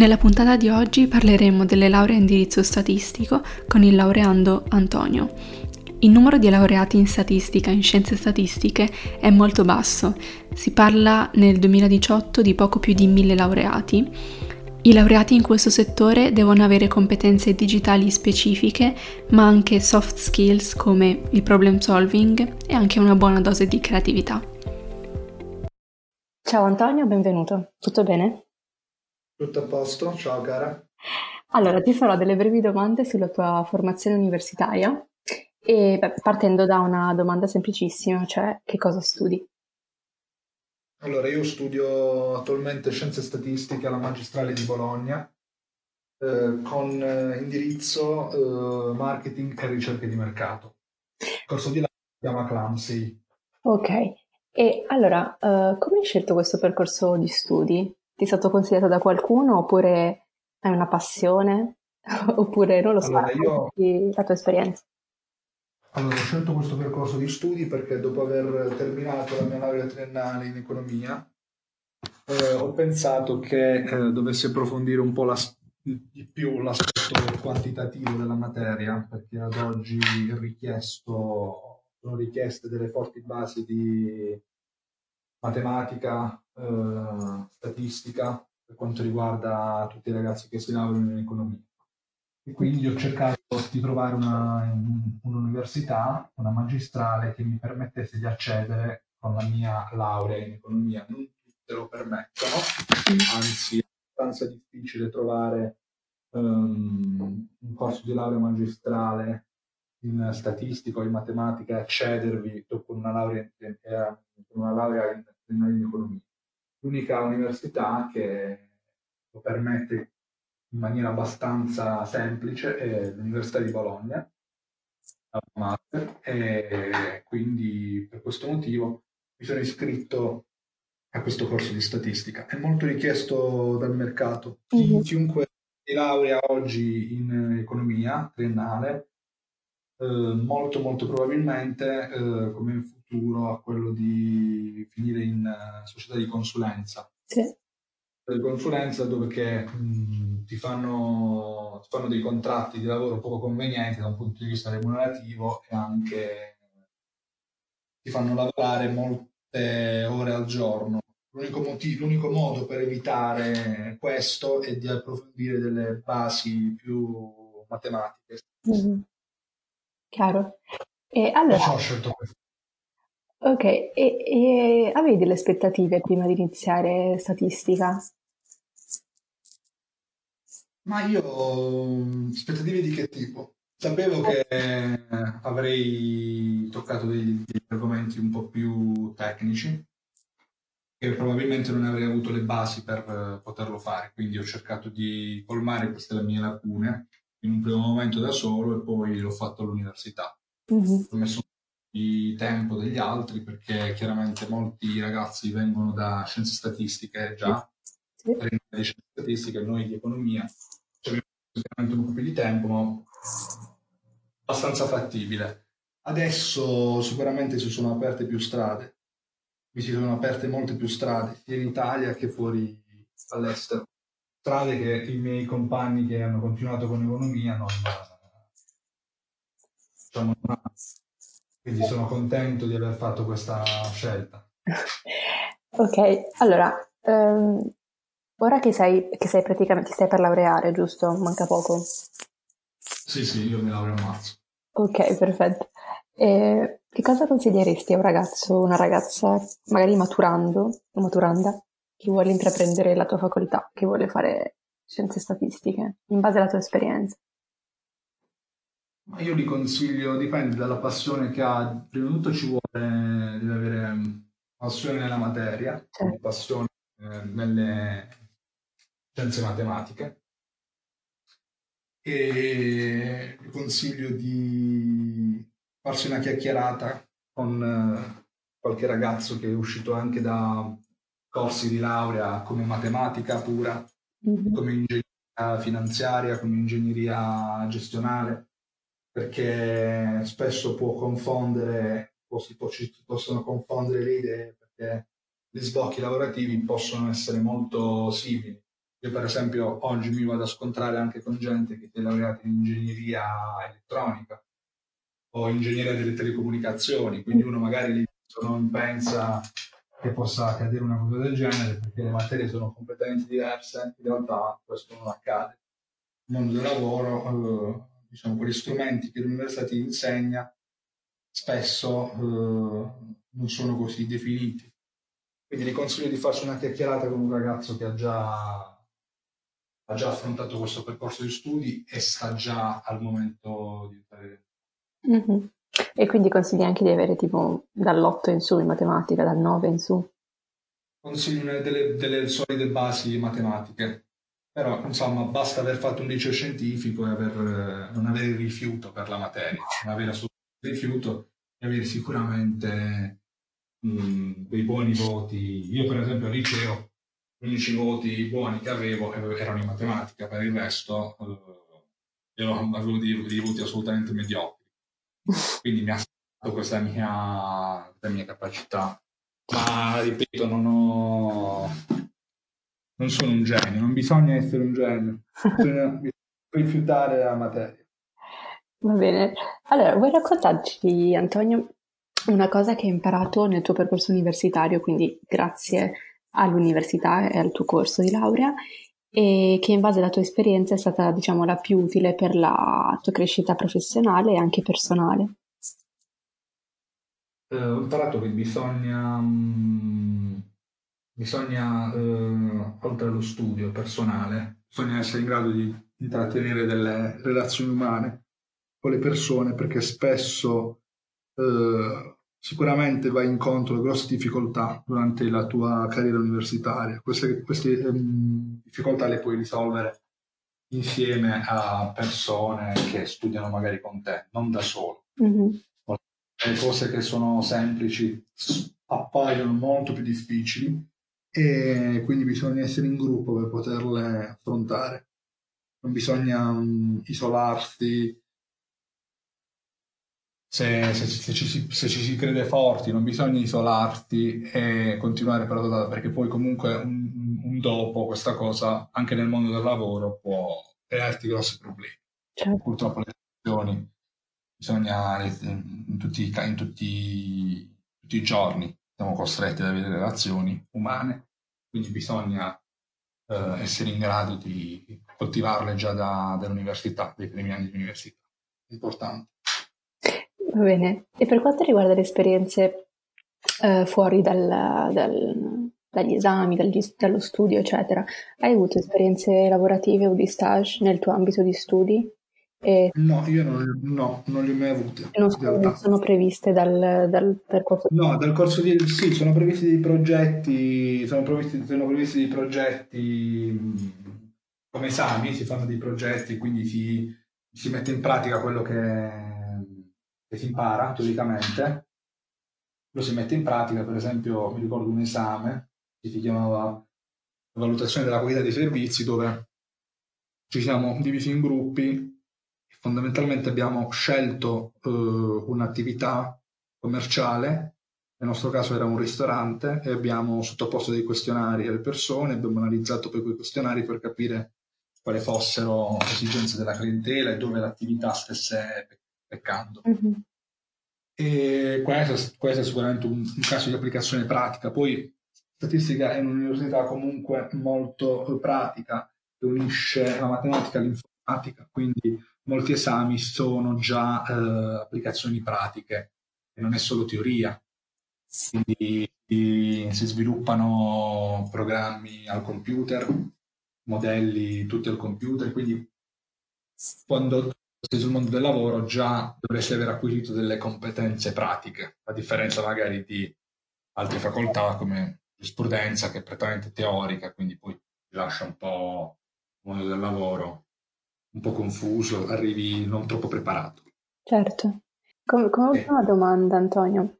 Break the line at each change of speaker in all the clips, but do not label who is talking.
Nella puntata di oggi parleremo delle lauree a indirizzo statistico con il laureando Antonio. Il numero di laureati in statistica, in scienze statistiche, è molto basso. Si parla nel 2018 di poco più di mille laureati. I laureati in questo settore devono avere competenze digitali specifiche, ma anche soft skills come il problem solving e anche una buona dose di creatività. Ciao Antonio, benvenuto. Tutto bene?
Tutto a posto? Ciao cara.
Allora, ti farò delle brevi domande sulla tua formazione universitaria e beh, partendo da una domanda semplicissima, cioè che cosa studi?
Allora, io studio attualmente scienze statistiche alla magistrale di Bologna eh, con eh, indirizzo eh, marketing e ricerche di mercato. Il corso di laurea si chiama CLAMSI.
Ok, e allora, eh, come hai scelto questo percorso di studi? Ti è stato consigliato da qualcuno oppure hai una passione? oppure non lo so, allora, io... la tua esperienza?
Allora, ho scelto questo percorso di studi perché dopo aver terminato la mia laurea triennale in economia eh, ho pensato che eh, dovessi approfondire un po' la, di più l'aspetto quantitativo della materia perché ad oggi richiesto, sono richieste delle forti basi di matematica, eh, statistica per quanto riguarda tutti i ragazzi che si laureano in economia. E quindi ho cercato di trovare una, un'università, una magistrale che mi permettesse di accedere con la mia laurea in economia. Non tutte lo permettono, anzi è abbastanza difficile trovare um, un corso di laurea magistrale in statistica o in matematica e accedervi dopo una laurea in, eh, una laurea in, in economia. L'unica università che lo permette in maniera abbastanza semplice è l'Università di Bologna, e quindi per questo motivo mi sono iscritto a questo corso di statistica. È molto richiesto dal mercato. Mm-hmm. Chiunque si laurea oggi in economia triennale eh, molto molto probabilmente eh, come in futuro a quello di finire in uh, società di consulenza. Sì. Di consulenza dove che, mh, ti, fanno, ti, fanno, dei contratti di lavoro poco convenienti da un punto di vista remunerativo e anche ti fanno lavorare molte ore al giorno. L'unico, motivo, l'unico modo per evitare questo è di approfondire delle basi più matematiche.
Mm-hmm. Chiaro. E allora,
ho scelto questo.
Ok, e, e avevi delle aspettative prima di iniziare statistica?
Ma io, aspettative di che tipo? Sapevo che avrei toccato degli, degli argomenti un po' più tecnici, che probabilmente non avrei avuto le basi per poterlo fare, quindi ho cercato di colmare queste mie lacune in un primo momento da solo e poi l'ho fatto all'università. Mm-hmm. Ho messo di tempo degli altri perché chiaramente molti ragazzi vengono da scienze statistiche già, sì. di scienze statistiche, noi di economia abbiamo sicuramente un po' più di tempo, ma abbastanza fattibile. Adesso sicuramente si sono aperte più strade, mi si sono aperte molte più strade, sia in Italia che fuori all'estero strade che i miei compagni che hanno continuato con economia non, diciamo, non quindi sono contento di aver fatto questa scelta.
ok, allora, um, ora che sei, che sei praticamente, stai per laureare, giusto? Manca poco.
Sì, sì, io mi laureo a marzo.
Ok, perfetto. E che cosa consiglieresti a un ragazzo o una ragazza, magari maturando o maturanda, chi vuole intraprendere la tua facoltà, che vuole fare scienze statistiche, in base alla tua esperienza?
Io li consiglio, dipende dalla passione che ha. Prima di tutto ci vuole, deve avere mm, passione nella materia, certo. passione eh, nelle scienze matematiche. e consiglio di farsi una chiacchierata con eh, qualche ragazzo che è uscito anche da corsi di laurea come matematica pura, mm-hmm. come ingegneria finanziaria, come ingegneria gestionale, perché spesso può confondere, o si, può, si possono confondere le idee, perché gli sbocchi lavorativi possono essere molto simili. Io per esempio oggi mi vado a scontrare anche con gente che si è laureata in ingegneria elettronica o ingegneria delle telecomunicazioni, quindi uno magari non pensa che possa accadere una cosa del genere perché le materie sono completamente diverse, in realtà questo non accade. Nel mondo del lavoro, eh, diciamo, quegli strumenti che l'università ti insegna spesso eh, non sono così definiti. Quindi vi consiglio di farsi una chiacchierata con un ragazzo che ha già, ha già affrontato questo percorso di studi e sta già al momento di entrare.
Mm-hmm. E quindi consigli anche di avere tipo dall'8 in su in matematica, dal 9 in su?
Consiglio delle, delle solide basi matematiche, però insomma basta aver fatto un liceo scientifico e aver, non avere rifiuto per la materia, non avere assolutamente rifiuto e avere sicuramente mh, dei buoni voti. Io per esempio al liceo gli unici voti buoni che avevo erano in matematica, per il resto eh, avevo dei, dei voti assolutamente mediocri quindi mi ha stato questa mia, questa mia capacità. Ma ripeto, non ho... Non sono un genio, non bisogna essere un genio, bisogna rifiutare la materia.
Va bene. Allora, vuoi raccontarci, Antonio, una cosa che hai imparato nel tuo percorso universitario, quindi grazie all'università e al tuo corso di laurea, e che in base alla tua esperienza è stata, diciamo, la più utile per la tua crescita professionale e anche personale?
Eh, ho imparato che bisogna, mm, bisogna eh, oltre allo studio personale, bisogna essere in grado di intrattenere delle relazioni umane con le persone perché spesso eh, sicuramente vai incontro a grosse difficoltà durante la tua carriera universitaria. Queste, queste um, difficoltà le puoi risolvere insieme a persone che studiano magari con te, non da solo. Mm-hmm. Le cose che sono semplici appaiono molto più difficili e quindi bisogna essere in gruppo per poterle affrontare. Non bisogna um, isolarsi se, se, se, ci, se, ci, si crede forti, non bisogna isolarti e continuare per la perché poi comunque un, un, dopo questa cosa, anche nel mondo del lavoro, può crearti grossi problemi. Certo. Purtroppo le relazioni bisogna in tutti, in tutti, tutti i giorni siamo costretti ad avere relazioni umane, quindi bisogna eh, essere in grado di coltivarle già da, dall'università, dai primi anni di università. Importante.
Va bene. E per quanto riguarda le esperienze eh, fuori dal, dal, dagli esami, dagli, dallo studio, eccetera, hai avuto esperienze lavorative o di stage nel tuo ambito di studi?
E no, io non, no, non le ho mai avute.
Non sono, sono previste dal, dal, percorso?
No, dal corso di... sì, sono previsti dei progetti, sono previsti, sono previsti dei progetti come esami, si fanno dei progetti, quindi si, si mette in pratica quello che che si impara teoricamente, lo si mette in pratica, per esempio mi ricordo un esame che si chiamava valutazione della qualità dei servizi dove ci siamo divisi in gruppi e fondamentalmente abbiamo scelto eh, un'attività commerciale, nel nostro caso era un ristorante e abbiamo sottoposto dei questionari alle persone, abbiamo analizzato poi quei questionari per capire quali fossero le esigenze della clientela e dove l'attività stesse peccando. Mm-hmm. E questo, questo, è sicuramente un, un, caso di applicazione pratica. Poi statistica è un'università comunque molto pratica, che unisce la matematica all'informatica, quindi molti esami sono già eh, applicazioni pratiche e non è solo teoria. Quindi si sviluppano programmi al computer, modelli tutti al computer, quindi quando sul mondo del lavoro già dovresti aver acquisito delle competenze pratiche, a differenza magari di altre facoltà come giurisprudenza che è prettamente teorica, quindi poi ti lascia un po' il mondo del lavoro un po' confuso, arrivi non troppo preparato.
Certo. Come, come eh. ultima domanda, Antonio,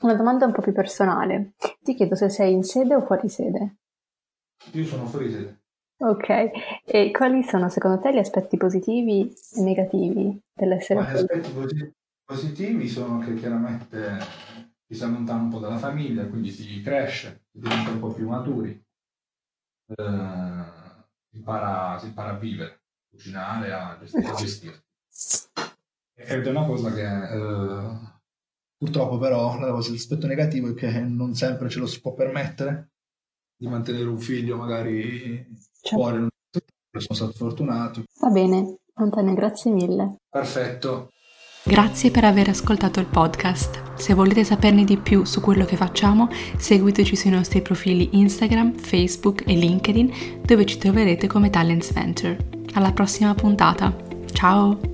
una domanda un po' più personale. Ti chiedo se sei in sede o fuori sede.
Io sono fuori sede.
Ok, e quali sono secondo te gli aspetti positivi e negativi dell'essere
Ma Gli aspetti positivi sono che chiaramente ti si allontana un po' dalla famiglia, quindi si cresce, si diventa un po' più maturi, eh, si, impara, si, impara, a vivere, a cucinare, a gestire. A gestire. Ed è una cosa che eh, purtroppo però l'aspetto negativo è che non sempre ce lo si può permettere di mantenere un figlio magari certo. fuori. Sono stato fortunato.
Va bene, Antonio, grazie mille.
Perfetto.
Grazie per aver ascoltato il podcast. Se volete saperne di più su quello che facciamo, seguiteci sui nostri profili Instagram, Facebook e LinkedIn, dove ci troverete come Talents Venture. Alla prossima puntata. Ciao!